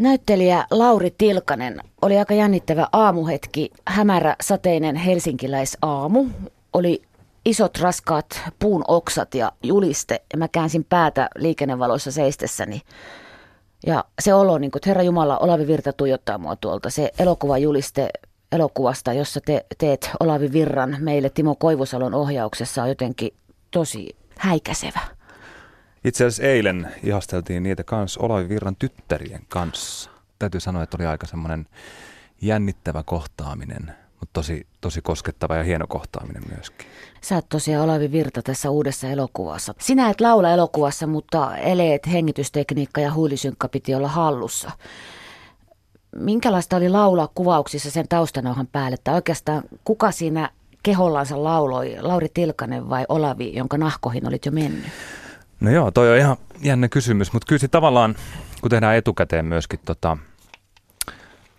Näyttelijä Lauri Tilkanen oli aika jännittävä aamuhetki. Hämärä sateinen helsinkiläisaamu. Oli isot raskaat puun oksat ja juliste. Ja mä käänsin päätä liikennevaloissa seistessäni. Ja se olo, niin kuin, että Herra Jumala, Olavi Virta tuijottaa mua tuolta. Se elokuva juliste elokuvasta, jossa te teet Olavi Virran meille Timo Koivusalon ohjauksessa on jotenkin tosi häikäsevä. Itse asiassa eilen ihasteltiin niitä kanssa Olavi Virran tyttärien kanssa. Täytyy sanoa, että oli aika semmoinen jännittävä kohtaaminen, mutta tosi, tosi koskettava ja hieno kohtaaminen myöskin. Sä oot tosiaan Olavi Virta tässä uudessa elokuvassa. Sinä et laula elokuvassa, mutta eleet, hengitystekniikka ja huilisynkka piti olla hallussa. Minkälaista oli laulaa kuvauksissa sen taustanauhan päälle? Tai oikeastaan kuka siinä kehollansa lauloi, Lauri Tilkanen vai Olavi, jonka nahkoihin olit jo mennyt? No joo, toi on ihan jännä kysymys, mutta kyllä tavallaan, kun tehdään etukäteen myöskin tota,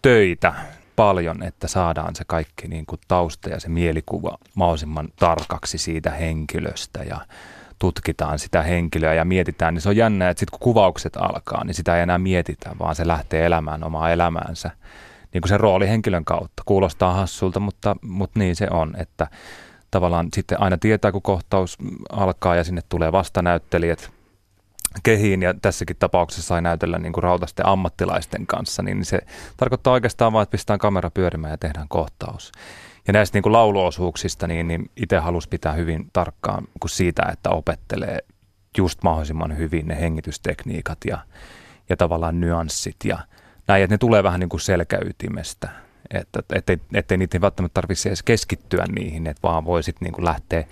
töitä paljon, että saadaan se kaikki niin kuin tausta ja se mielikuva mahdollisimman tarkaksi siitä henkilöstä ja tutkitaan sitä henkilöä ja mietitään, niin se on jännä, että sitten kun kuvaukset alkaa, niin sitä ei enää mietitä, vaan se lähtee elämään omaa elämäänsä niin kuin sen roolihenkilön kautta. Kuulostaa hassulta, mutta, mutta niin se on, että tavallaan sitten aina tietää, kun kohtaus alkaa ja sinne tulee vastanäyttelijät kehiin. Ja tässäkin tapauksessa sai näytellä niin kuin rautasten ammattilaisten kanssa, niin se tarkoittaa oikeastaan vain, että pistetään kamera pyörimään ja tehdään kohtaus. Ja näistä niin kuin lauluosuuksista, niin, niin itse halusi pitää hyvin tarkkaan kuin siitä, että opettelee just mahdollisimman hyvin ne hengitystekniikat ja, ja tavallaan nyanssit ja näin, että ne tulee vähän niin kuin selkäytimestä että ettei, ettei niitä välttämättä tarvitse edes keskittyä niihin, että vaan voi sitten niin lähteä,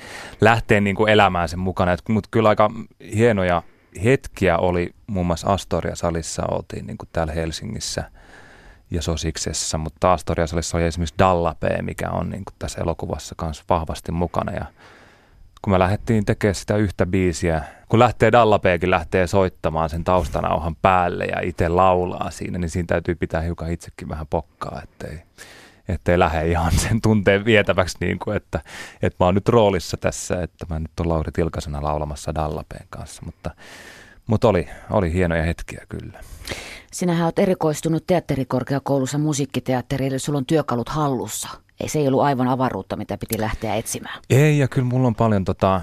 lähteä niin kuin elämään sen mukana. Mutta kyllä aika hienoja hetkiä oli, muun muassa Astoria-salissa oltiin niin kuin täällä Helsingissä ja Sosiksessa, mutta Astoria-salissa oli esimerkiksi Dallape, mikä on niin kuin tässä elokuvassa kanssa vahvasti mukana ja kun me lähdettiin tekemään sitä yhtä biisiä, kun lähtee Dallapeekin lähtee soittamaan sen taustanauhan päälle ja itse laulaa siinä, niin siinä täytyy pitää hiukan itsekin vähän pokkaa, ettei, ettei lähde ihan sen tunteen vietäväksi, niin kuin, että, että mä oon nyt roolissa tässä, että mä nyt on Lauri Tilkasena laulamassa Dallapeen kanssa, mutta, mutta oli, oli hienoja hetkiä kyllä. Sinähän olet erikoistunut teatterikorkeakoulussa musiikkiteatteriin, eli sulla on työkalut hallussa ei se ei ollut aivan avaruutta, mitä piti lähteä etsimään. Ei, ja kyllä mulla on paljon tota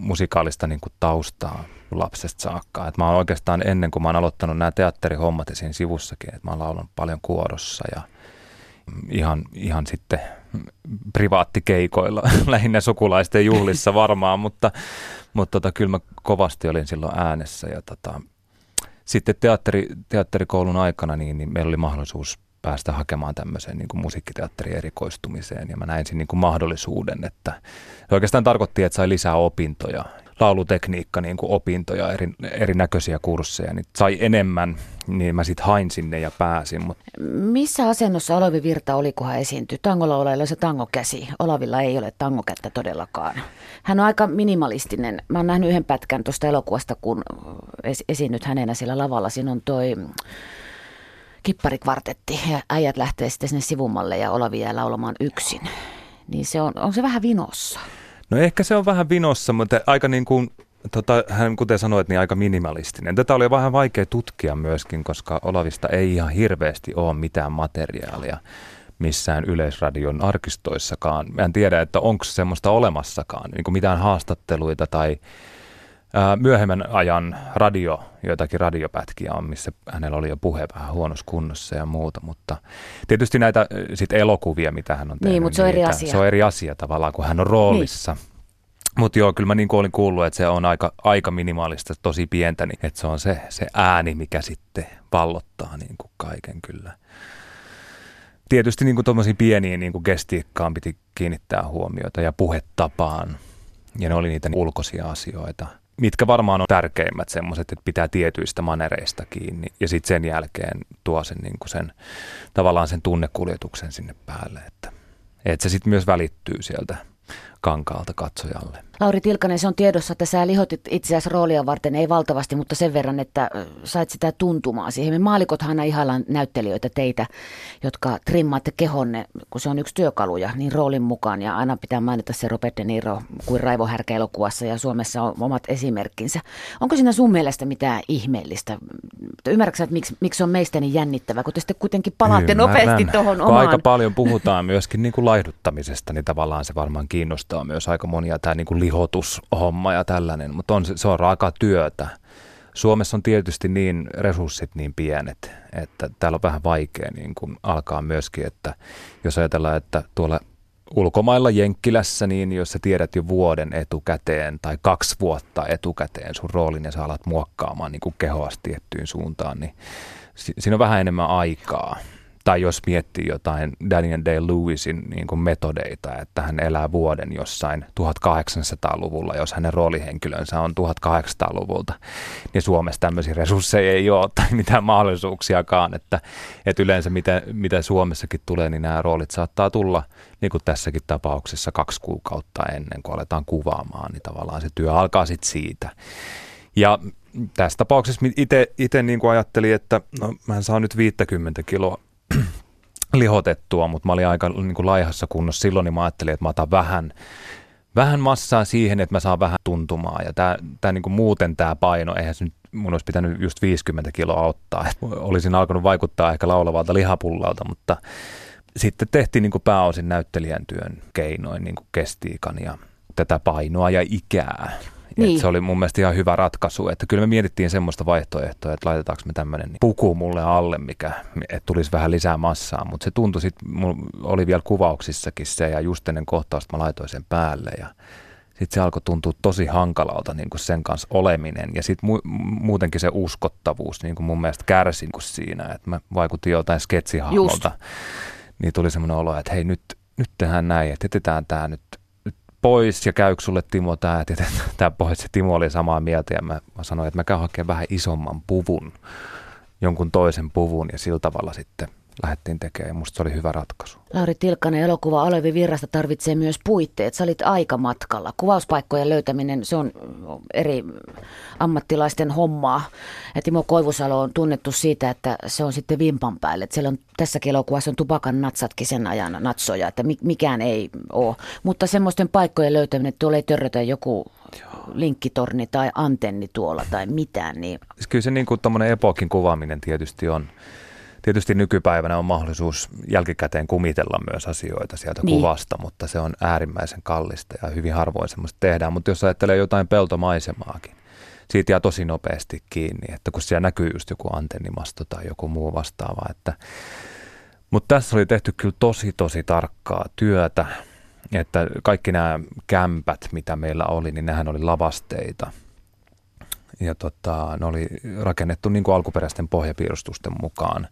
musikaalista niin kuin taustaa lapsesta saakka. Et mä oon oikeastaan ennen kuin mä oon aloittanut nämä teatterihommat siinä sivussakin, että mä oon laulanut paljon kuorossa ja ihan, ihan sitten privaattikeikoilla, lähinnä sukulaisten juhlissa varmaan, mutta, mutta tota, kyllä mä kovasti olin silloin äänessä ja tota, sitten teatteri, teatterikoulun aikana niin, niin meillä oli mahdollisuus päästä hakemaan tämmöiseen niin kuin musiikkiteatterin erikoistumiseen. Ja mä näin siinä niin kuin mahdollisuuden, että se oikeastaan tarkoitti, että sai lisää opintoja, laulutekniikka niin kuin opintoja, eri, erinäköisiä kursseja, niin sai enemmän, niin mä sitten hain sinne ja pääsin. Mut. Missä asennossa Olavi Virta oli, kun hän esiintyi? Tangolla se tangokäsi. Olavilla ei ole tangokättä todellakaan. Hän on aika minimalistinen. Mä oon nähnyt yhden pätkän tuosta elokuvasta, kun esiinnyt hänenä siellä lavalla. Siinä on toi kipparikvartetti ja äijät lähtee sitten sinne sivumalle ja Olavi jää laulamaan yksin. Niin se on, on se vähän vinossa. No ehkä se on vähän vinossa, mutta aika niin kuin, tota, hän kuten sanoit, niin aika minimalistinen. Tätä oli vähän vaikea tutkia myöskin, koska Olavista ei ihan hirveästi ole mitään materiaalia missään yleisradion arkistoissakaan. Mä en tiedä, että onko semmoista olemassakaan, niin kuin mitään haastatteluita tai myöhemmän ajan radio, joitakin radiopätkiä on, missä hänellä oli jo puhe vähän huonossa kunnossa ja muuta, mutta tietysti näitä sit elokuvia, mitä hän on niin, tehnyt. Niin, mutta se on eri asia. Se on eri asia tavallaan, kun hän on roolissa. Niin. Mutta joo, kyllä mä niin kuin olin kuullut, että se on aika, aika minimaalista, tosi pientä, niin että se on se, se ääni, mikä sitten vallottaa niin kuin kaiken kyllä. Tietysti niin kuin pieniin niin kuin gestiikkaan piti kiinnittää huomiota ja puhetapaan. Ja ne oli niitä ulkoisia asioita mitkä varmaan on tärkeimmät semmoiset, että pitää tietyistä manereista kiinni ja sitten sen jälkeen tuo sen, niin sen tavallaan sen tunnekuljetuksen sinne päälle, että, että se sitten myös välittyy sieltä kankaalta katsojalle. Lauri Tilkanen, se on tiedossa, että sä lihotit itseäsi roolia varten, ei valtavasti, mutta sen verran, että sait sitä tuntumaa siihen. Me maalikothan aina ihaillaan näyttelijöitä teitä, jotka trimmaatte kehonne, kun se on yksi työkaluja, niin roolin mukaan. Ja aina pitää mainita se Robert De Niro kuin Raivo Härkä elokuvassa ja Suomessa on omat esimerkkinsä. Onko siinä sun mielestä mitään ihmeellistä? Ymmärrätkö että miksi, miksi on meistä niin jännittävä, kun te sitten kuitenkin palaatte Ymmärrän. nopeasti tuohon omaan? Aika paljon puhutaan myöskin niin kuin laihduttamisesta, niin tavallaan se varmaan kiinnostaa myös aika monia tämä niin kuin lihotushomma ja tällainen, mutta on, se on raaka työtä. Suomessa on tietysti niin resurssit niin pienet, että täällä on vähän vaikea niin kuin alkaa myöskin, että jos ajatellaan, että tuolla ulkomailla Jenkkilässä, niin jos sä tiedät jo vuoden etukäteen tai kaksi vuotta etukäteen sun roolin ja sä alat muokkaamaan niin kuin kehoasti tiettyyn suuntaan, niin siinä on vähän enemmän aikaa tai jos miettii jotain Daniel Day-Lewisin niin kuin metodeita, että hän elää vuoden jossain 1800-luvulla, jos hänen roolihenkilönsä on 1800-luvulta, niin Suomessa tämmöisiä resursseja ei ole tai mitään mahdollisuuksiakaan, että, että yleensä mitä, mitä Suomessakin tulee, niin nämä roolit saattaa tulla, niin kuin tässäkin tapauksessa, kaksi kuukautta ennen kuin aletaan kuvaamaan, niin tavallaan se työ alkaa sitten siitä. Ja tässä tapauksessa itse niin kuin ajattelin, että no, mä saan nyt 50 kiloa lihotettua, mutta mä olin aika niin kuin laihassa kunnossa silloin, niin mä ajattelin, että mä otan vähän, vähän massaa siihen, että mä saan vähän tuntumaa. Ja tää, tää niin kuin muuten tämä paino, eihän se nyt mun olisi pitänyt just 50 kiloa ottaa. Et olisin alkanut vaikuttaa ehkä laulavalta lihapullalta, mutta sitten tehtiin niin kuin pääosin näyttelijän työn keinoin niin kuin kestiikan ja tätä painoa ja ikää. Niin. se oli mun mielestä ihan hyvä ratkaisu, että kyllä me mietittiin semmoista vaihtoehtoa, että laitetaanko me tämmöinen puku mulle alle, mikä, että tulisi vähän lisää massaa, mutta se tuntui sitten, oli vielä kuvauksissakin se ja just ennen kohtausta mä laitoin sen päälle ja sitten se alkoi tuntua tosi hankalalta niin kuin sen kanssa oleminen. Ja sitten mu- muutenkin se uskottavuus niin kuin mun mielestä kärsi niin kuin siinä, että mä vaikutin jotain sketsihahmolta. Just. Niin tuli semmoinen olo, että hei nyt, nyt tehdään näin, että jätetään tämä nyt pois ja käykö sulle Timo tämä, että tämä pois. Ja Timo oli samaa mieltä ja mä, mä sanoin, että mä käyn hakemaan vähän isomman puvun, jonkun toisen puvun ja sillä tavalla sitten lähdettiin tekemään. Musta se oli hyvä ratkaisu. Lauri Tilkkanen elokuva Olevi Virrasta tarvitsee myös puitteet. Sä olit aikamatkalla. Kuvauspaikkojen löytäminen, se on eri ammattilaisten hommaa. Ja Timo Koivusalo on tunnettu siitä, että se on sitten vimpan päälle. Että siellä on tässäkin elokuvassa on tupakan natsatkin sen ajan natsoja, että mikään ei ole. Mutta semmoisten paikkojen löytäminen, että tuolla ei törrötä joku linkkitorni tai antenni tuolla tai mitään. Niin... Kyllä se niin kuin epokin kuvaaminen tietysti on Tietysti nykypäivänä on mahdollisuus jälkikäteen kumitella myös asioita sieltä niin. kuvasta, mutta se on äärimmäisen kallista ja hyvin harvoin semmoista tehdään. Mutta jos ajattelee jotain peltomaisemaakin, siitä jää tosi nopeasti kiinni, että kun siellä näkyy just joku antennimasto tai joku muu vastaava. Että, mutta tässä oli tehty kyllä tosi tosi tarkkaa työtä, että kaikki nämä kämpät, mitä meillä oli, niin nehän oli lavasteita – ja tota, ne oli rakennettu niin kuin alkuperäisten pohjapiirustusten mukaan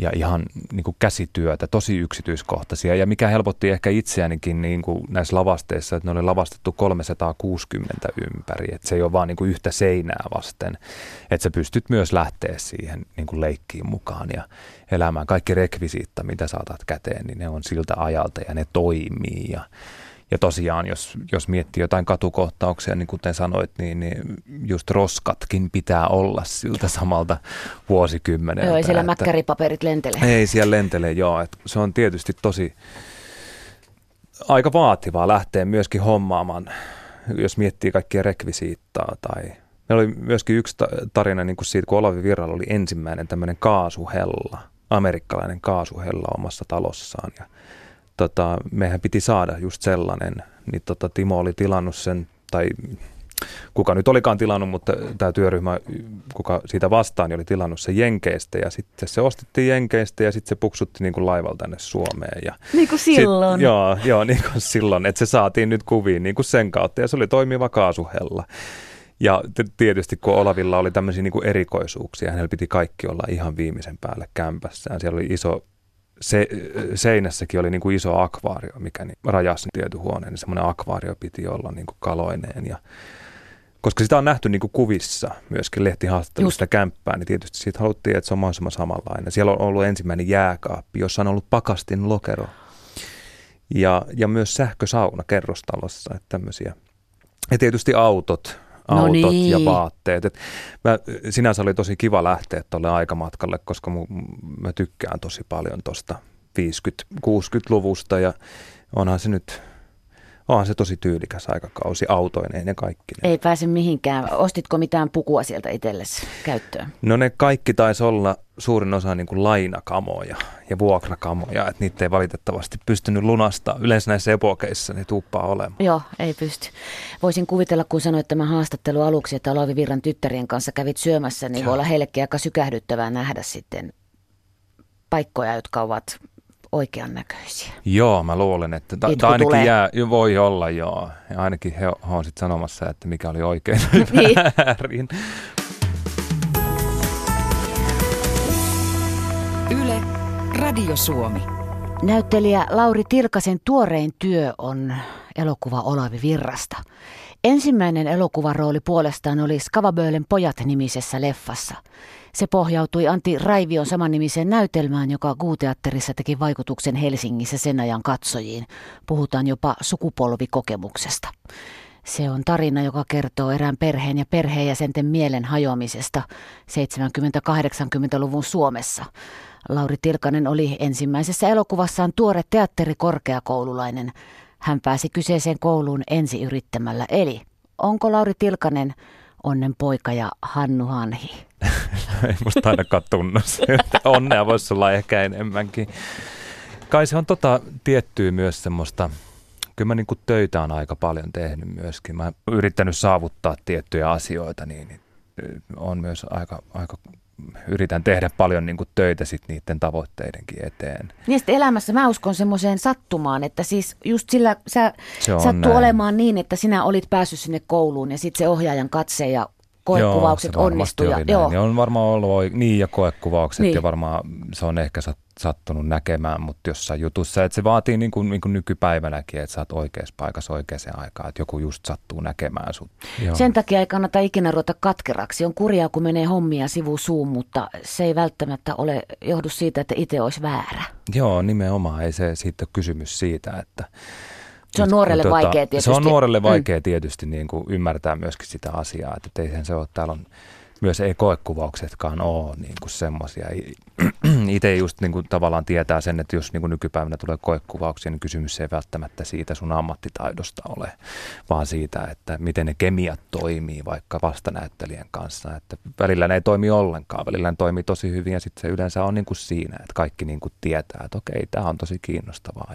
ja ihan niin kuin käsityötä, tosi yksityiskohtaisia. Ja mikä helpotti ehkä itseänikin niin kuin näissä lavasteissa, että ne oli lavastettu 360 ympäri. Että se ei ole vaan niin kuin yhtä seinää vasten. Että sä pystyt myös lähteä siihen niin kuin leikkiin mukaan ja elämään. Kaikki rekvisiitta, mitä saatat käteen, niin ne on siltä ajalta ja ne toimii. Ja ja tosiaan, jos, jos miettii jotain katukohtauksia, niin kuten sanoit, niin, niin just roskatkin pitää olla siltä samalta vuosikymmeneltä. Joo, ei siellä että, mäkkäripaperit lentele. Ei siellä lentele, joo. Että se on tietysti tosi aika vaativaa lähteä myöskin hommaamaan, jos miettii kaikkia rekvisiittaa tai Meillä oli myöskin yksi tarina niin kuin siitä, kun Olavi Virralla oli ensimmäinen tämmöinen kaasuhella, amerikkalainen kaasuhella omassa talossaan. Ja tota, mehän piti saada just sellainen, niin tota, Timo oli tilannut sen, tai kuka nyt olikaan tilannut, mutta tämä työryhmä, kuka siitä vastaan, niin oli tilannut sen Jenkeistä ja sitten se ostettiin Jenkeistä ja sitten se puksutti niin kuin laivalla tänne Suomeen. Ja niin kuin silloin. Sit, joo, joo, niin kuin silloin, että se saatiin nyt kuviin niin kuin sen kautta ja se oli toimiva kaasuhella. Ja tietysti kun Olavilla oli tämmöisiä niin kuin erikoisuuksia, hänellä piti kaikki olla ihan viimeisen päälle kämpässään. Siellä oli iso se, seinässäkin oli niin kuin iso akvaario, mikä niin rajasi tietohuoneen, niin semmoinen akvaario piti olla niin kuin kaloineen ja koska sitä on nähty niin kuin kuvissa myöskin lehtihaastattelusta kämppää, niin tietysti siitä haluttiin, että se on mahdollisimman samanlainen. Siellä on ollut ensimmäinen jääkaappi, jossa on ollut pakastin lokero. ja, ja myös sähkösauna kerrostalossa, että tämmöisiä. Ja tietysti autot, autot no niin. ja vaatteet. Et mä, sinänsä oli tosi kiva lähteä tuolle aikamatkalle, koska mu, mä tykkään tosi paljon tuosta 50-60-luvusta ja onhan se nyt onhan se tosi tyylikäs aikakausi autoineen ja kaikki. Ei pääse mihinkään. Ostitko mitään pukua sieltä itsellesi käyttöön? No ne kaikki taisi olla suurin osa niin kuin lainakamoja ja vuokrakamoja, että niitä ei valitettavasti pystynyt lunastaa. Yleensä näissä epokeissa ne tuppaa olemaan. Joo, ei pysty. Voisin kuvitella, kun sanoit tämän haastattelu aluksi, että Olavi Virran tyttärien kanssa kävit syömässä, niin Joo. voi olla heillekin aika sykähdyttävää nähdä sitten paikkoja, jotka ovat oikean näköisiä. Joo, mä luulen, että ta- ta ainakin tulee. jää, voi olla joo. Ja ainakin he, he on sitten sanomassa, että mikä oli oikein niin. väärin. Yle, Radio Suomi. Näyttelijä Lauri Tilkasen tuorein työ on elokuva Olavi Virrasta. Ensimmäinen elokuvarooli puolestaan oli Skavabölen pojat nimisessä leffassa – se pohjautui Antti Raivion samannimiseen näytelmään, joka Guuteatterissa teki vaikutuksen Helsingissä sen ajan katsojiin. Puhutaan jopa sukupolvikokemuksesta. Se on tarina, joka kertoo erään perheen ja perheenjäsenten mielen hajoamisesta 70-80-luvun Suomessa. Lauri Tilkanen oli ensimmäisessä elokuvassaan tuore teatterikorkeakoululainen. Hän pääsi kyseiseen kouluun ensi yrittämällä. Eli onko Lauri Tilkanen onnen poika ja Hannu Hanhi? ei musta ainakaan tunnu että onnea voisi olla ehkä enemmänkin. Kai se on tota tiettyä myös semmoista, kyllä mä niin töitä on aika paljon tehnyt myöskin. Mä oon yrittänyt saavuttaa tiettyjä asioita, niin, niin on myös aika, aika yritän tehdä paljon niin kuin töitä sit niiden tavoitteidenkin eteen. Niin sitten elämässä mä uskon semmoiseen sattumaan, että siis just sillä sä sattuu olemaan niin, että sinä olit päässyt sinne kouluun ja sitten se ohjaajan katse ja koekuvaukset onnistu. Ja, joo. Niin on varmaan ollut niin ja koekuvaukset niin. ja varmaan se on ehkä sattunut näkemään, mutta jossain jutussa, että se vaatii niin kuin, niin kuin nykypäivänäkin, että sä oot oikeassa paikassa oikeaan aikaan, että joku just sattuu näkemään sut. Joo. Sen takia ei kannata ikinä ruveta katkeraksi. On kurjaa, kun menee hommia suun, mutta se ei välttämättä ole johdu siitä, että itse olisi väärä. Joo, nimenomaan. Ei se siitä kysymys siitä, että se on nuorelle tuota, vaikea tietysti. Se on nuorelle mm. vaikea mm. tietysti niin kuin ymmärtää myöskin sitä asiaa, että eihän se ole, täällä on myös ei koekuvauksetkaan ole niin kuin semmoisia. Itse just niin kuin tavallaan tietää sen, että jos niin kuin nykypäivänä tulee koekuvauksia, niin kysymys ei välttämättä siitä sun ammattitaidosta ole, vaan siitä, että miten ne kemiat toimii vaikka vastanäyttelijän kanssa. Että välillä ne ei toimi ollenkaan, välillä ne toimii tosi hyvin ja sitten se yleensä on niin kuin siinä, että kaikki niin kuin tietää, että okei, tämä on tosi kiinnostavaa.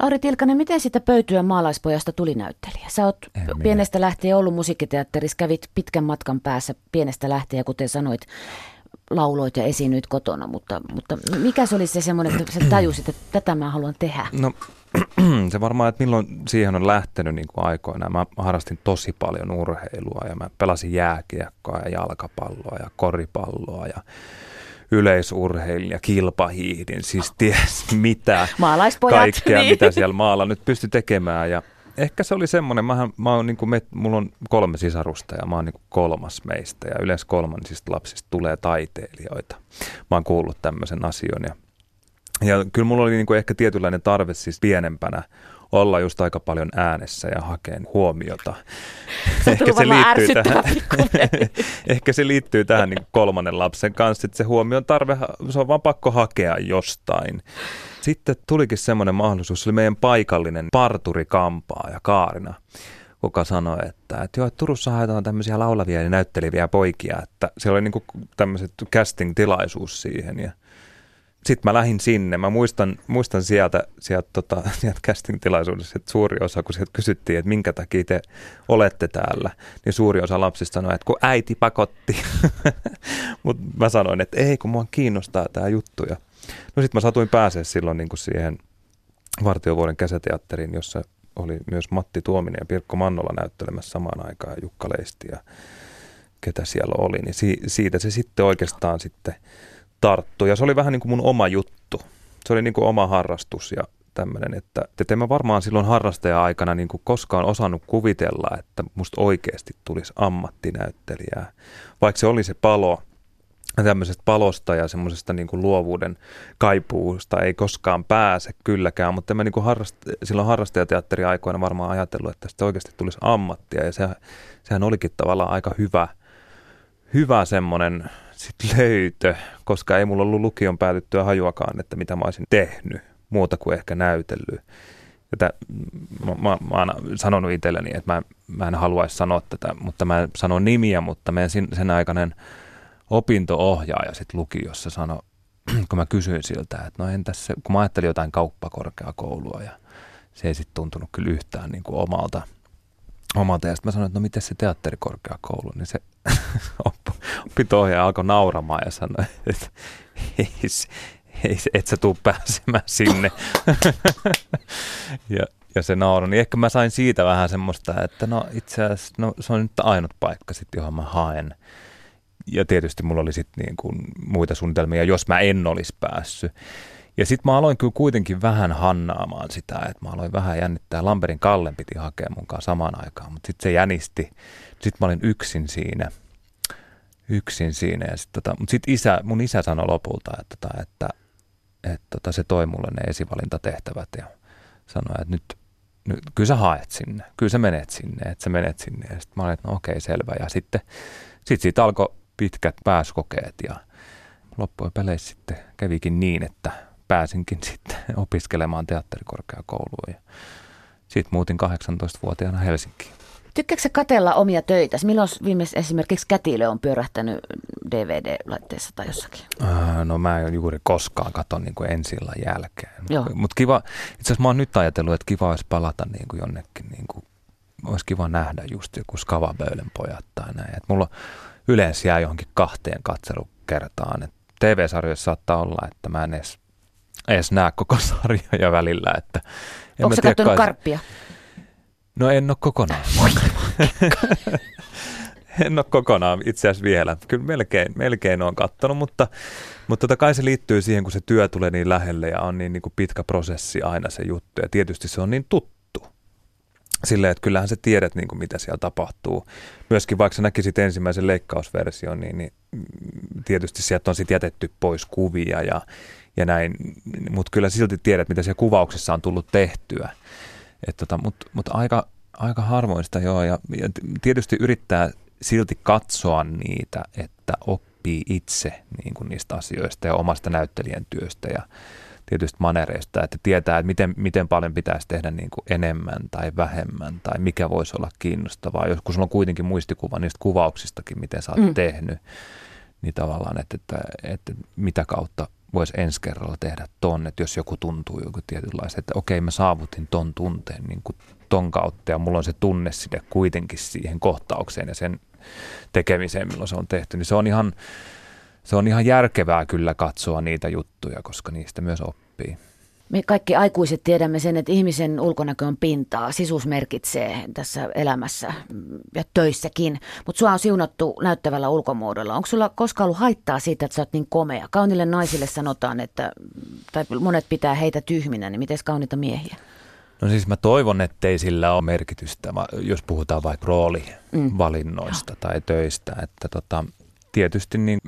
Lauri Tilkanen, miten sitä pöytyä maalaispojasta tuli näyttelijä? Sä oot en pienestä minä. lähtien ollut musiikkiteatterissa, kävit pitkän matkan päässä pienestä lähtien, kuten sanoit, lauloit ja esiinnyit kotona, mutta, mutta mikä se oli se semmoinen, että sä tajusit, että tätä mä haluan tehdä? No se varmaan, että milloin siihen on lähtenyt niin kuin aikoina. Mä harrastin tosi paljon urheilua ja mä pelasin jääkiekkoa ja jalkapalloa ja koripalloa ja yleisurheilin ja kilpahiihdin, siis ties mitä kaikkea, niin. mitä siellä maalla nyt pysty tekemään ja ehkä se oli semmoinen, mä, mä oon, niin kuin mulla on kolme sisarusta ja mä oon niin kuin kolmas meistä ja yleensä kolmansista lapsista tulee taiteilijoita. Mä oon kuullut tämmöisen asian ja, ja kyllä mulla oli niin kuin ehkä tietynlainen tarve siis pienempänä olla just aika paljon äänessä ja hakea huomiota. ehkä se, liittyy tähän, ehkä se liittyy tähän niin kolmannen lapsen kanssa, että se huomion tarve, se on vaan pakko hakea jostain. Sitten tulikin semmoinen mahdollisuus, se oli meidän paikallinen parturi Kampaa ja Kaarina, kuka sanoi, että, että joo, että Turussa haetaan tämmöisiä laulavia ja näytteleviä poikia, että se oli niin kuin tämmöiset casting-tilaisuus siihen ja sitten mä lähdin sinne. Mä muistan, muistan sieltä, sieltä, tota, sieltä casting-tilaisuudessa, että suuri osa, kun sieltä kysyttiin, että minkä takia te olette täällä, niin suuri osa lapsista sanoi, että kun äiti pakotti. Mutta mä sanoin, että ei, kun mua kiinnostaa tämä juttu. Ja no sitten mä satuin pääsee silloin niin kuin siihen vartiovuoden kesäteatteriin, jossa oli myös Matti Tuominen ja Pirkko Mannola näyttelemässä samaan aikaan, Jukka Leisti ja ketä siellä oli. Niin si- siitä se sitten oikeastaan sitten – tarttu. Ja se oli vähän niin kuin mun oma juttu. Se oli niin kuin oma harrastus ja tämmöinen, että, että en mä varmaan silloin harrastaja-aikana niin kuin koskaan osannut kuvitella, että musta oikeasti tulisi ammattinäyttelijää. Vaikka se oli se palo tämmöisestä palosta ja semmoisesta niin kuin luovuuden kaipuusta ei koskaan pääse kylläkään, mutta mä niin kuin harrast, silloin harrastajateatterin aikoina varmaan ajatellut, että tästä oikeasti tulisi ammattia ja se, sehän olikin tavallaan aika hyvä, hyvä semmoinen sit löytö, koska ei mulla ollut lukion päätyttyä hajuakaan, että mitä mä olisin tehnyt muuta kuin ehkä näytellyt. Tätä, mä, mä, mä oon sanonut itselleni, että mä, mä en haluaisi sanoa tätä, mutta mä sanon nimiä, mutta meidän sen aikainen opinto-ohjaaja sitten lukiossa sanoi, kun mä kysyin siltä, että no entäs se, kun mä ajattelin jotain kauppakorkeakoulua ja se ei sitten tuntunut kyllä yhtään niin kuin omalta, omalta. Ja sitten mä sanoin, että no miten se teatterikorkeakoulu, niin se opinto-ohjaaja alkoi nauramaan ja sanoi, että ei, ei, et sä tuu pääsemään sinne. ja, ja se nauro, niin ehkä mä sain siitä vähän semmoista, että no itse asiassa no, se on nyt ainut paikka sitten, johon mä haen. Ja tietysti mulla oli sitten niin kuin muita suunnitelmia, jos mä en olisi päässyt. Ja sitten mä aloin kyllä kuitenkin vähän hannaamaan sitä, että mä aloin vähän jännittää. Lamberin Kallen piti hakea mukaan samaan aikaan, mutta sitten se jänisti. Sitten mä olin yksin siinä. Yksin siinä. Ja sit tota, mutta sitten isä, mun isä sanoi lopulta, että, tota, että, että tota, se toi mulle ne esivalintatehtävät ja sanoi, että nyt, nyt kyllä sä haet sinne, kyllä sä menet sinne, että sä menet sinne. Ja sitten mä olin, että no okei, selvä. Ja sitten sit siitä alkoi pitkät pääskokeet ja loppujen peleissä sitten kävikin niin, että pääsinkin sitten opiskelemaan teatterikorkeakouluun ja sitten muutin 18-vuotiaana Helsinkiin. Tykkääkö katella omia töitä? Milloin viimeis esimerkiksi kätilö on pyörähtänyt DVD-laitteessa tai jossakin? Äh, no mä en juuri koskaan katon niin ensi jälkeen. Mutta kiva, itse asiassa mä oon nyt ajatellut, että kiva olisi palata niin kuin jonnekin, niin kuin, olisi kiva nähdä just joku Skavaböylän pojat tai näin. Et mulla yleensä jää johonkin kahteen katselukertaan. Et TV-sarjoissa saattaa olla, että mä en edes, edes näe koko sarjoja välillä. Että en Onko sä katsonut Karppia? No en ole kokonaan. en ole kokonaan itse asiassa vielä. Kyllä melkein, melkein on kattonut, mutta, mutta tota kai se liittyy siihen, kun se työ tulee niin lähelle ja on niin, niin kuin pitkä prosessi aina se juttu. Ja tietysti se on niin tuttu silleen, että kyllähän sä tiedät, niin kuin mitä siellä tapahtuu. Myöskin vaikka sä näkisit ensimmäisen leikkausversion, niin, niin tietysti sieltä on sitten jätetty pois kuvia ja, ja näin, mutta kyllä silti tiedät, mitä siellä kuvauksessa on tullut tehtyä. tota, mutta mut aika, aika harvoista joo, ja, ja tietysti yrittää silti katsoa niitä, että oppii itse niin kuin niistä asioista ja omasta näyttelijän työstä ja tietystä manereista, että tietää, että miten, miten paljon pitäisi tehdä niin kuin enemmän tai vähemmän tai mikä voisi olla kiinnostavaa. Joskus sulla on kuitenkin muistikuva niistä kuvauksistakin, miten sä oot mm. tehnyt, niin tavallaan, että, että, että mitä kautta voisi ensi kerralla tehdä ton, että jos joku tuntuu joku tietynlaista, että okei mä saavutin ton tunteen niin kuin ton kautta ja mulla on se tunne sinne kuitenkin siihen kohtaukseen ja sen tekemiseen, milloin se on tehty, niin se on ihan, se on ihan järkevää kyllä katsoa niitä juttuja, koska niistä myös oppii. Me kaikki aikuiset tiedämme sen, että ihmisen ulkonäkö on pintaa, sisuus merkitsee tässä elämässä ja töissäkin. Mutta sua on siunattu näyttävällä ulkomuodolla. Onko sulla koskaan ollut haittaa siitä, että sä oot niin komea? Kaunille naisille sanotaan, että, tai monet pitää heitä tyhminä, niin miten kauniita miehiä? No siis mä toivon, ettei sillä ole merkitystä, jos puhutaan vaikka roolivalinnoista mm. tai töistä. Että tota, tietysti niin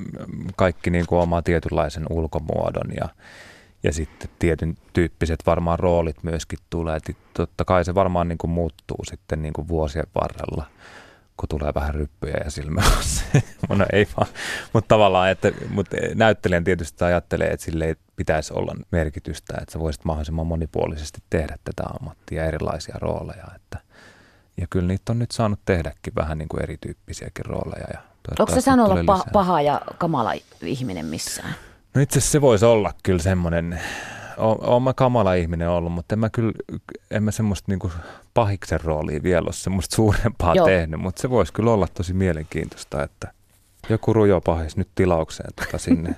kaikki niin kuin oma tietynlaisen ulkomuodon ja, ja sitten tietyn tyyppiset varmaan roolit myöskin tulee. Et totta kai se varmaan niin kuin muuttuu sitten niin kuin vuosien varrella, kun tulee vähän ryppyjä ja silmää. no ei vaan, mutta tavallaan, että mutta näyttelijän tietysti ajattelee, että sille ei pitäisi olla merkitystä, että sä voisit mahdollisimman monipuolisesti tehdä tätä ammattia, erilaisia rooleja. Että, ja kyllä niitä on nyt saanut tehdäkin vähän niin kuin erityyppisiäkin rooleja ja Onko se saanut olla paha, paha ja kamala ihminen missään? No itse asiassa se voisi olla kyllä semmoinen, olen mä kamala ihminen ollut, mutta en mä kyllä, en mä semmoista niinku pahiksen roolia vielä ole semmoista suurempaa Joo. tehnyt, mutta se voisi kyllä olla tosi mielenkiintoista, että joku rujo pahis nyt tilaukseen tota sinne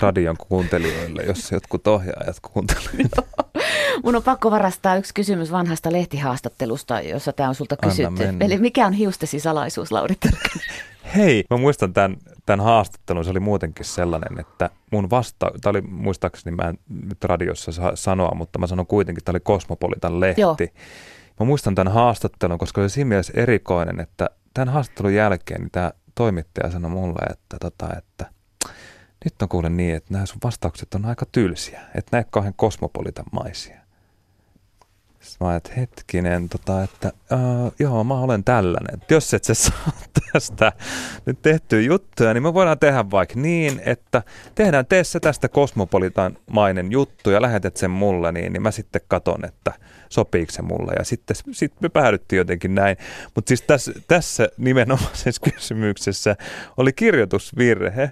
radion kuuntelijoille, jos jotkut ohjaajat kuuntelevat. Mun on pakko varastaa yksi kysymys vanhasta lehtihaastattelusta, jossa tämä on sulta kysytty. Eli mikä on hiustesi salaisuus, Lauri Hei, mä muistan tämän, tämän haastattelun. Se oli muutenkin sellainen, että mun vasta, tämä oli muistaakseni, mä en nyt radiossa saa sanoa, mutta mä sanon kuitenkin, että tämä oli Kosmopolitan lehti. Joo. Mä muistan tämän haastattelun, koska se oli siinä mielessä erikoinen, että tämän haastattelun jälkeen niin tämä toimittaja sanoi mulle, että, tota, että nyt on kuule niin, että nämä sun vastaukset on aika tylsiä, että näin kauhean kosmopolitamaisia. Sitten mä että hetkinen, tota, että uh, joo, mä olen tällainen. Jos et sä saa tästä nyt tehtyä juttuja, niin me voidaan tehdä vaikka niin, että tehdään tee tästä kosmopolitamainen juttu ja lähetät sen mulle, niin, niin mä sitten katon, että – sopiiko se mulle. Ja sitten sit me päädyttiin jotenkin näin. Mutta siis tässä, tässä nimenomaisessa kysymyksessä oli kirjoitusvirhe.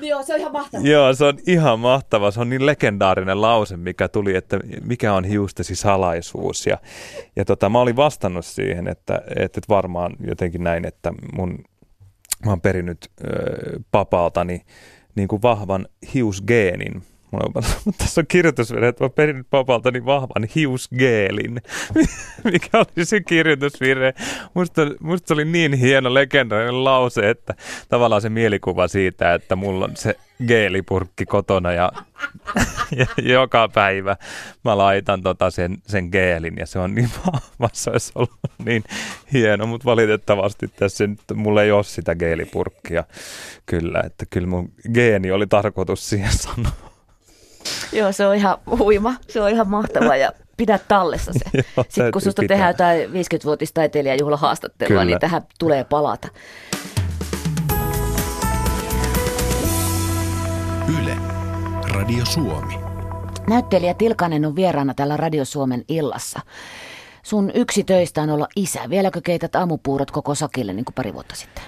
Joo, se on ihan mahtava. Joo, se on ihan mahtava. Se on niin legendaarinen lause, mikä tuli, että mikä on hiustesi salaisuus. Ja, ja tota, mä olin vastannut siihen, että, että varmaan jotenkin näin, että mun, mä oon perinyt ö, papaltani niin kuin vahvan hiusgeenin On, tässä on kirjoitusvirhe, että mä perin papalta niin vahvan hiusgeelin. Mikä oli se kirjoitusvirhe? Musta, musta se oli niin hieno legendaarinen lause, että tavallaan se mielikuva siitä, että mulla on se geelipurkki kotona ja, ja joka päivä mä laitan tota sen, sen geelin ja se on niin vahva, se ollut niin hieno, mutta valitettavasti tässä nyt mulla ei ole sitä geelipurkkia kyllä, että kyllä mun geeni oli tarkoitus siihen sanoa. Joo, se on ihan huima. Se on ihan mahtava ja pidä tallessa se. Joo, Sitten kun susta pitää. tehdään jotain 50-vuotista taiteilijajuhlahaastattelua, niin tähän tulee palata. Yle, Radio Suomi. Näyttelijä Tilkanen on vieraana täällä Radio Suomen illassa. Sun yksi töistä on olla isä. Vieläkö keität aamupuurot koko sakille niin kuin pari vuotta sitten?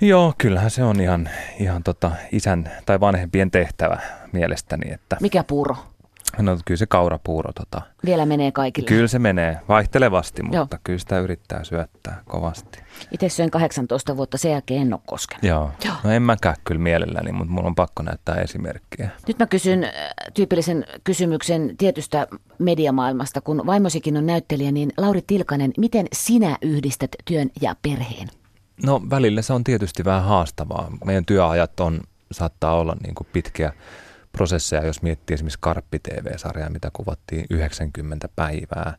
Joo, kyllähän se on ihan, ihan tota isän tai vanhempien tehtävä mielestäni. Että Mikä puuro? No kyllä se kaurapuuro. Tota, Vielä menee kaikille? Kyllä se menee, vaihtelevasti, mutta Joo. kyllä sitä yrittää syöttää kovasti. Itse syön 18 vuotta, sen jälkeen en ole koskenut. Joo, Joo. no en mäkään kyllä mielelläni, mutta mulla on pakko näyttää esimerkkiä. Nyt mä kysyn äh, tyypillisen kysymyksen tietystä mediamaailmasta. Kun vaimosikin on näyttelijä, niin Lauri Tilkanen, miten sinä yhdistät työn ja perheen? No välillä se on tietysti vähän haastavaa. Meidän työajat on, saattaa olla niin kuin pitkiä prosesseja, jos miettii esimerkiksi Karppi TV-sarjaa, mitä kuvattiin 90 päivää,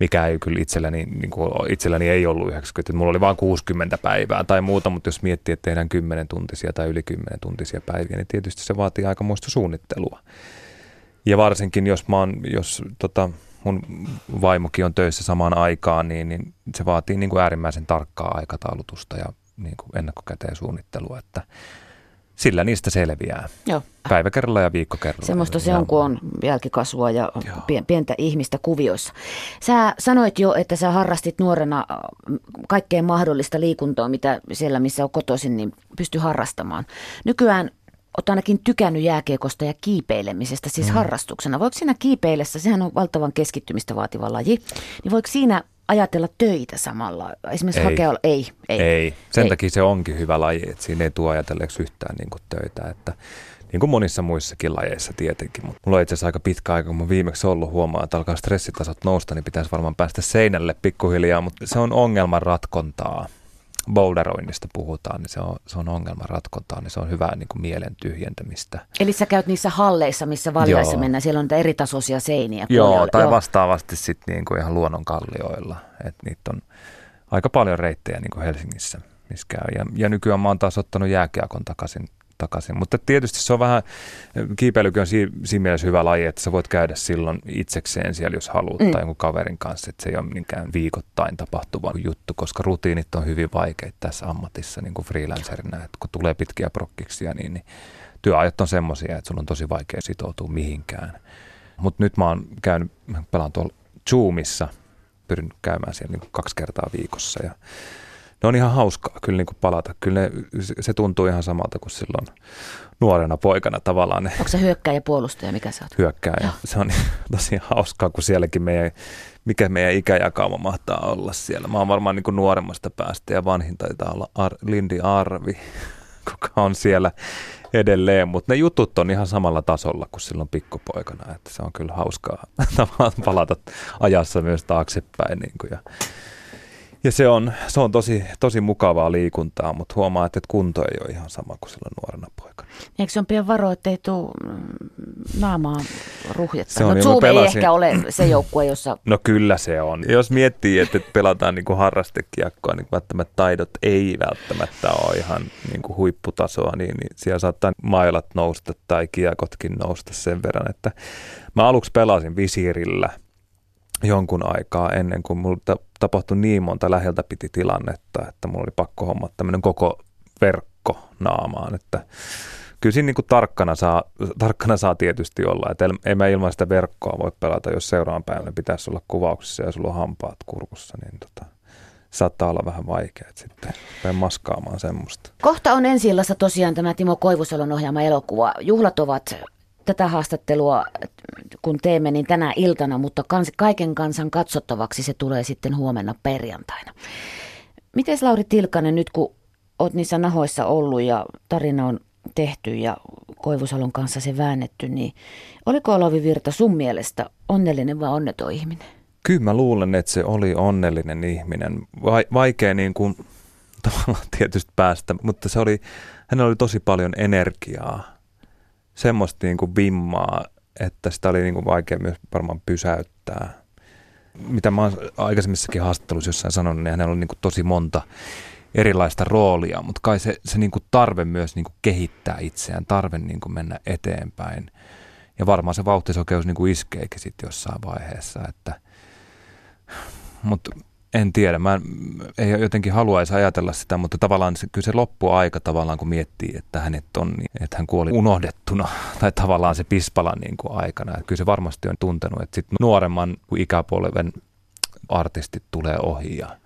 mikä ei kyllä itselläni, niin kuin itselläni ei ollut 90, mulla oli vain 60 päivää tai muuta, mutta jos miettii, että tehdään 10 tuntisia tai yli 10 tuntisia päiviä, niin tietysti se vaatii aika muista suunnittelua. Ja varsinkin jos mä oon, jos tota, mun vaimokin on töissä samaan aikaan, niin, niin se vaatii niin kuin äärimmäisen tarkkaa aikataulutusta ja niin kuin ennakkokäteen suunnittelua, että sillä niistä selviää. Joo. Päivä kerralla ja viikko kerralla. Semmoista se on, kun on jälkikasvua ja Joo. pientä ihmistä kuvioissa. Sä sanoit jo, että sä harrastit nuorena kaikkea mahdollista liikuntaa, mitä siellä, missä on kotoisin, niin pysty harrastamaan. Nykyään olet ainakin tykännyt jääkiekosta ja kiipeilemisestä, siis mm. harrastuksena. Voiko siinä kiipeilessä, sehän on valtavan keskittymistä vaativa laji, niin voiko siinä ajatella töitä samalla? Esimerkiksi ei. hakea, ei, ei. Ei, sen ei. takia se onkin hyvä laji, että siinä ei tule ajatelleeksi yhtään niin kuin töitä, että niin kuin monissa muissakin lajeissa tietenkin. Mutta mulla on itse asiassa aika pitkä aika, kun mä viimeksi ollut huomaa, että alkaa stressitasot nousta, niin pitäisi varmaan päästä seinälle pikkuhiljaa, mutta se on ongelman ratkontaa boulderoinnista puhutaan, niin se on, se on ongelman ratkontaa, niin se on hyvää niin kuin mielen tyhjentämistä. Eli sä käyt niissä halleissa, missä valjaissa mennään, siellä on niitä eri tasoisia seiniä. Joo, tai joo. vastaavasti sitten niin kuin ihan luonnonkallioilla, että niitä on aika paljon reittejä niin kuin Helsingissä, missä käy. Ja, ja nykyään mä oon taas ottanut jääkiekon takaisin takaisin. Mutta tietysti se on vähän, kiipeilykin on siinä, siinä mielessä hyvä laji, että sä voit käydä silloin itsekseen siellä, jos haluat, mm. tai jonkun kaverin kanssa, että se ei ole minkään viikoittain tapahtuva juttu, koska rutiinit on hyvin vaikeita tässä ammatissa niin kuin freelancerina, että kun tulee pitkiä prokkiksia, niin, niin työajat on semmoisia, että sun on tosi vaikea sitoutua mihinkään. Mutta nyt mä oon käynyt, pelaan tuolla Zoomissa, pyrin käymään siellä niin kaksi kertaa viikossa ja ne on ihan hauskaa kyllä niin kuin palata. Kyllä ne, se tuntuu ihan samalta kuin silloin nuorena poikana tavallaan. Onko se hyökkää ja puolustaja, mikä sä oot? Hyökkää Se on tosi hauskaa, kun sielläkin meidän, mikä meidän ikäjakauma mahtaa olla siellä. Mä oon varmaan niin kuin nuoremmasta päästä ja vanhin taitaa olla Ar- Lindi Arvi, kuka on siellä edelleen, mutta ne jutut on ihan samalla tasolla kuin silloin pikkupoikana, että se on kyllä hauskaa tavallaan palata ajassa myös taaksepäin niin kuin ja Ja se on, se on tosi, tosi mukavaa liikuntaa, mutta huomaa, että kunto ei ole ihan sama kuin silloin nuorena poikana. Eikö se on pian varo, ettei tule mm, naamaa ruhjetta? Se on, no niin, Zoom ei ehkä ole se joukkue, jossa... No kyllä se on. Jos miettii, että pelataan niin kuin harrastekiekkoa, niin välttämättä taidot ei välttämättä ole ihan niin kuin huipputasoa, niin, niin siellä saattaa mailat nousta tai kiekotkin nousta sen verran, että mä aluksi pelasin visiirillä jonkun aikaa ennen kuin mulla ta- tapahtui niin monta läheltä piti tilannetta, että mulla oli pakko hommata tämmöinen koko verkko naamaan, että kyllä siinä niin kuin tarkkana, saa, tarkkana saa tietysti olla, että ei mä ilman sitä verkkoa voi pelata, jos seuraavan päivänä pitäisi olla kuvauksessa ja sulla on hampaat kurkussa, niin tota, saattaa olla vähän vaikea sitten rupeaa maskaamaan semmoista. Kohta on ensi tosiaan tämä Timo Koivusalon ohjaama elokuva. Juhlat ovat tätä haastattelua, kun teemme, niin tänä iltana, mutta kans, kaiken kansan katsottavaksi se tulee sitten huomenna perjantaina. Miten Lauri Tilkanen, nyt kun oot niissä nahoissa ollut ja tarina on tehty ja Koivusalon kanssa se väännetty, niin oliko Olavi Virta sun mielestä onnellinen vai onneton ihminen? Kyllä mä luulen, että se oli onnellinen ihminen. Vai, vaikea niin kuin, tavallaan tietysti päästä, mutta se oli, hänellä oli tosi paljon energiaa, semmoista niin kuin vimmaa, että sitä oli niin kuin vaikea myös varmaan pysäyttää. Mitä mä oon aikaisemmissakin haastatteluissa jossain sanonut, niin hänellä oli niin kuin tosi monta erilaista roolia, mutta kai se, se niin kuin tarve myös niin kuin kehittää itseään, tarve niin kuin mennä eteenpäin. Ja varmaan se vauhtisokeus niin kuin iskeekin sitten jossain vaiheessa, että mutta en tiedä, mä en, ei jotenkin haluaisi ajatella sitä, mutta tavallaan se, kyllä se loppuaika tavallaan, kun miettii, että hänet on, niin, että hän kuoli unohdettuna, tai tavallaan se Pispalan niin kuin aikana. Että kyllä se varmasti on tuntenut, että sitten nuoremman ikäpolven artistit tulee ohi ja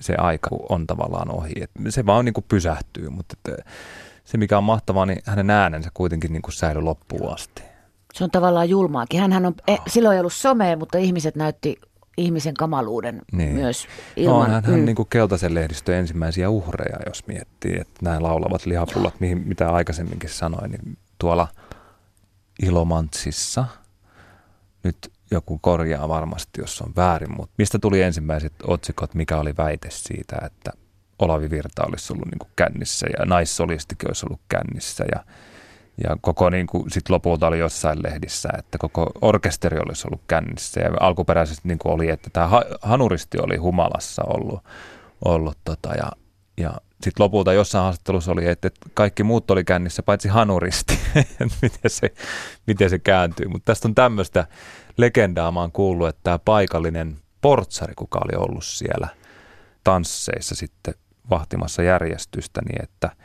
se aika on tavallaan ohi. Et se vaan niin kuin pysähtyy, mutta että se mikä on mahtavaa, niin hänen äänensä kuitenkin niin kuin säilyi loppuun asti. Se on tavallaan julmaakin. Hänhän on, eh, silloin ei ollut somea, mutta ihmiset näytti ihmisen kamaluuden niin. myös ilman. No, hän, hän mm. niin kuin keltaisen lehdistön ensimmäisiä uhreja, jos miettii, että nämä laulavat lihapullat, mihin, mitä aikaisemminkin sanoin, niin tuolla Ilomantsissa, nyt joku korjaa varmasti, jos on väärin, mutta mistä tuli ensimmäiset otsikot, mikä oli väite siitä, että Olavi Virta olisi ollut niin kuin kännissä ja naissolistikin olisi ollut kännissä ja ja koko niin kuin, sit lopulta oli jossain lehdissä, että koko orkesteri olisi ollut kännissä. Ja alkuperäisesti niin kuin oli, että tämä hanuristi oli humalassa ollut. ollut tota, ja ja sitten lopulta jossain haastattelussa oli, että kaikki muut oli kännissä, paitsi hanuristi. miten, se, miten se kääntyy. Mutta tästä on tämmöistä legendaa, mä oon kuullut, että tämä paikallinen portsari, kuka oli ollut siellä tansseissa sitten vahtimassa järjestystä, niin että –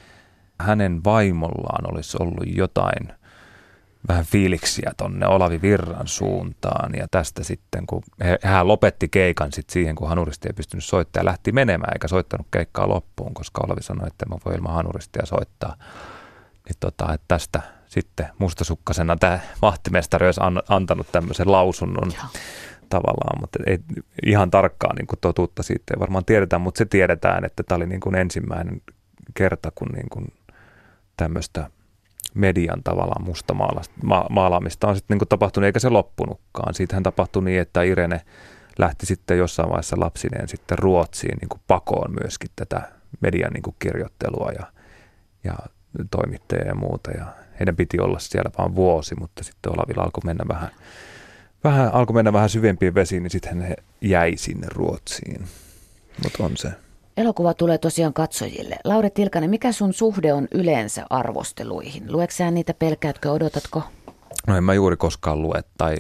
hänen vaimollaan olisi ollut jotain vähän fiiliksiä tonne Olavi Virran suuntaan ja tästä sitten, kun he, hän lopetti keikan sitten siihen, kun hanuristi ei pystynyt soittamaan ja lähti menemään eikä soittanut keikkaa loppuun, koska Olavi sanoi, että mä voi ilman hanuristia soittaa. Niin tota, että tästä sitten mustasukkasena tämä vahtimestari olisi an, antanut tämmöisen lausunnon Joo. tavallaan, mutta ei ihan tarkkaan niin kuin totuutta siitä ei varmaan tiedetä, mutta se tiedetään, että tämä oli niin kuin ensimmäinen kerta, kun niin kuin tämmöistä median tavallaan musta ma- maalaamista on sitten niin tapahtunut, eikä se loppunutkaan. Siitähän tapahtui niin, että Irene lähti sitten jossain vaiheessa lapsineen sitten Ruotsiin niin kuin pakoon myöskin tätä median niin kuin kirjoittelua ja, ja toimittajia ja muuta. Ja heidän piti olla siellä vain vuosi, mutta sitten Olavilla alkoi mennä vähän, vähän, alkoi mennä vähän syvempiin vesiin, niin sitten he jäi sinne Ruotsiin. Mutta on se. Elokuva tulee tosiaan katsojille. Lauri Tilkanen, mikä sun suhde on yleensä arvosteluihin? Lueeko sä niitä, pelkäätkö, odotatko? No en mä juuri koskaan lue, tai,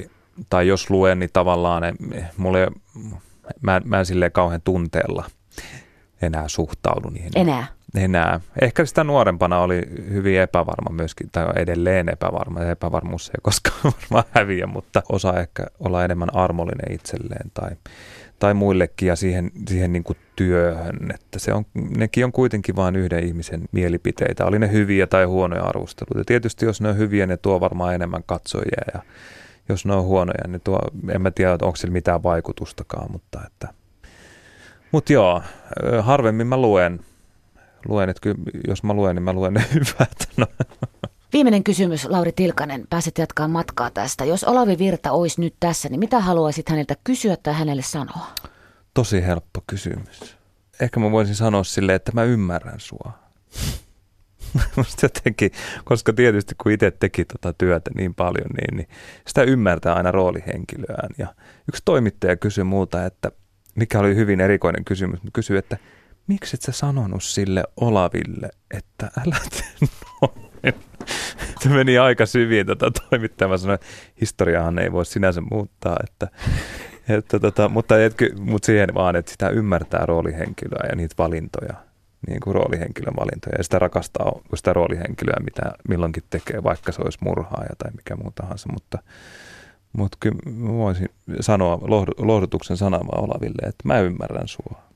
tai jos luen, niin tavallaan en, mulle, mä, mä en silleen kauhean tunteella enää suhtaudu niihin. Enää? Enää. Ehkä sitä nuorempana oli hyvin epävarma myöskin, tai edelleen epävarma. Ja epävarmuus ei koskaan varmaan häviä, mutta osaa ehkä olla enemmän armollinen itselleen tai tai muillekin ja siihen, siihen niin kuin työhön, että se on, nekin on kuitenkin vain yhden ihmisen mielipiteitä, oli ne hyviä tai huonoja arvosteluita. Tietysti jos ne on hyviä, ne tuo varmaan enemmän katsojia ja jos ne on huonoja, niin tuo, en mä tiedä, onko sillä mitään vaikutustakaan, mutta että mutta joo, harvemmin mä luen, luen, että kyllä, jos mä luen, niin mä luen ne hyvät. No. Viimeinen kysymys, Lauri Tilkanen. Pääset jatkaa matkaa tästä. Jos Olavi Virta olisi nyt tässä, niin mitä haluaisit häneltä kysyä tai hänelle sanoa? tosi helppo kysymys. Ehkä mä voisin sanoa silleen, että mä ymmärrän sua. Musta jotenkin, koska tietysti kun itse teki tota työtä niin paljon, niin, niin sitä ymmärtää aina roolihenkilöään. Ja yksi toimittaja kysyi muuta, että mikä oli hyvin erikoinen kysymys, mutta kysyi, että miksi et sä sanonut sille Olaville, että älä tee noin? Se meni aika syviin tätä tota toimittaja. Mä sanoin, historiahan ei voi sinänsä muuttaa, että, että tota, mutta, et, mutta siihen vaan, että sitä ymmärtää roolihenkilöä ja niitä valintoja niin kuin roolihenkilön valintoja ja sitä rakastaa sitä roolihenkilöä, mitä milloinkin tekee, vaikka se olisi murhaaja tai mikä muu tahansa, mutta, mutta kyllä voisin sanoa lohdutuksen sanaa Olaville, että mä ymmärrän sua.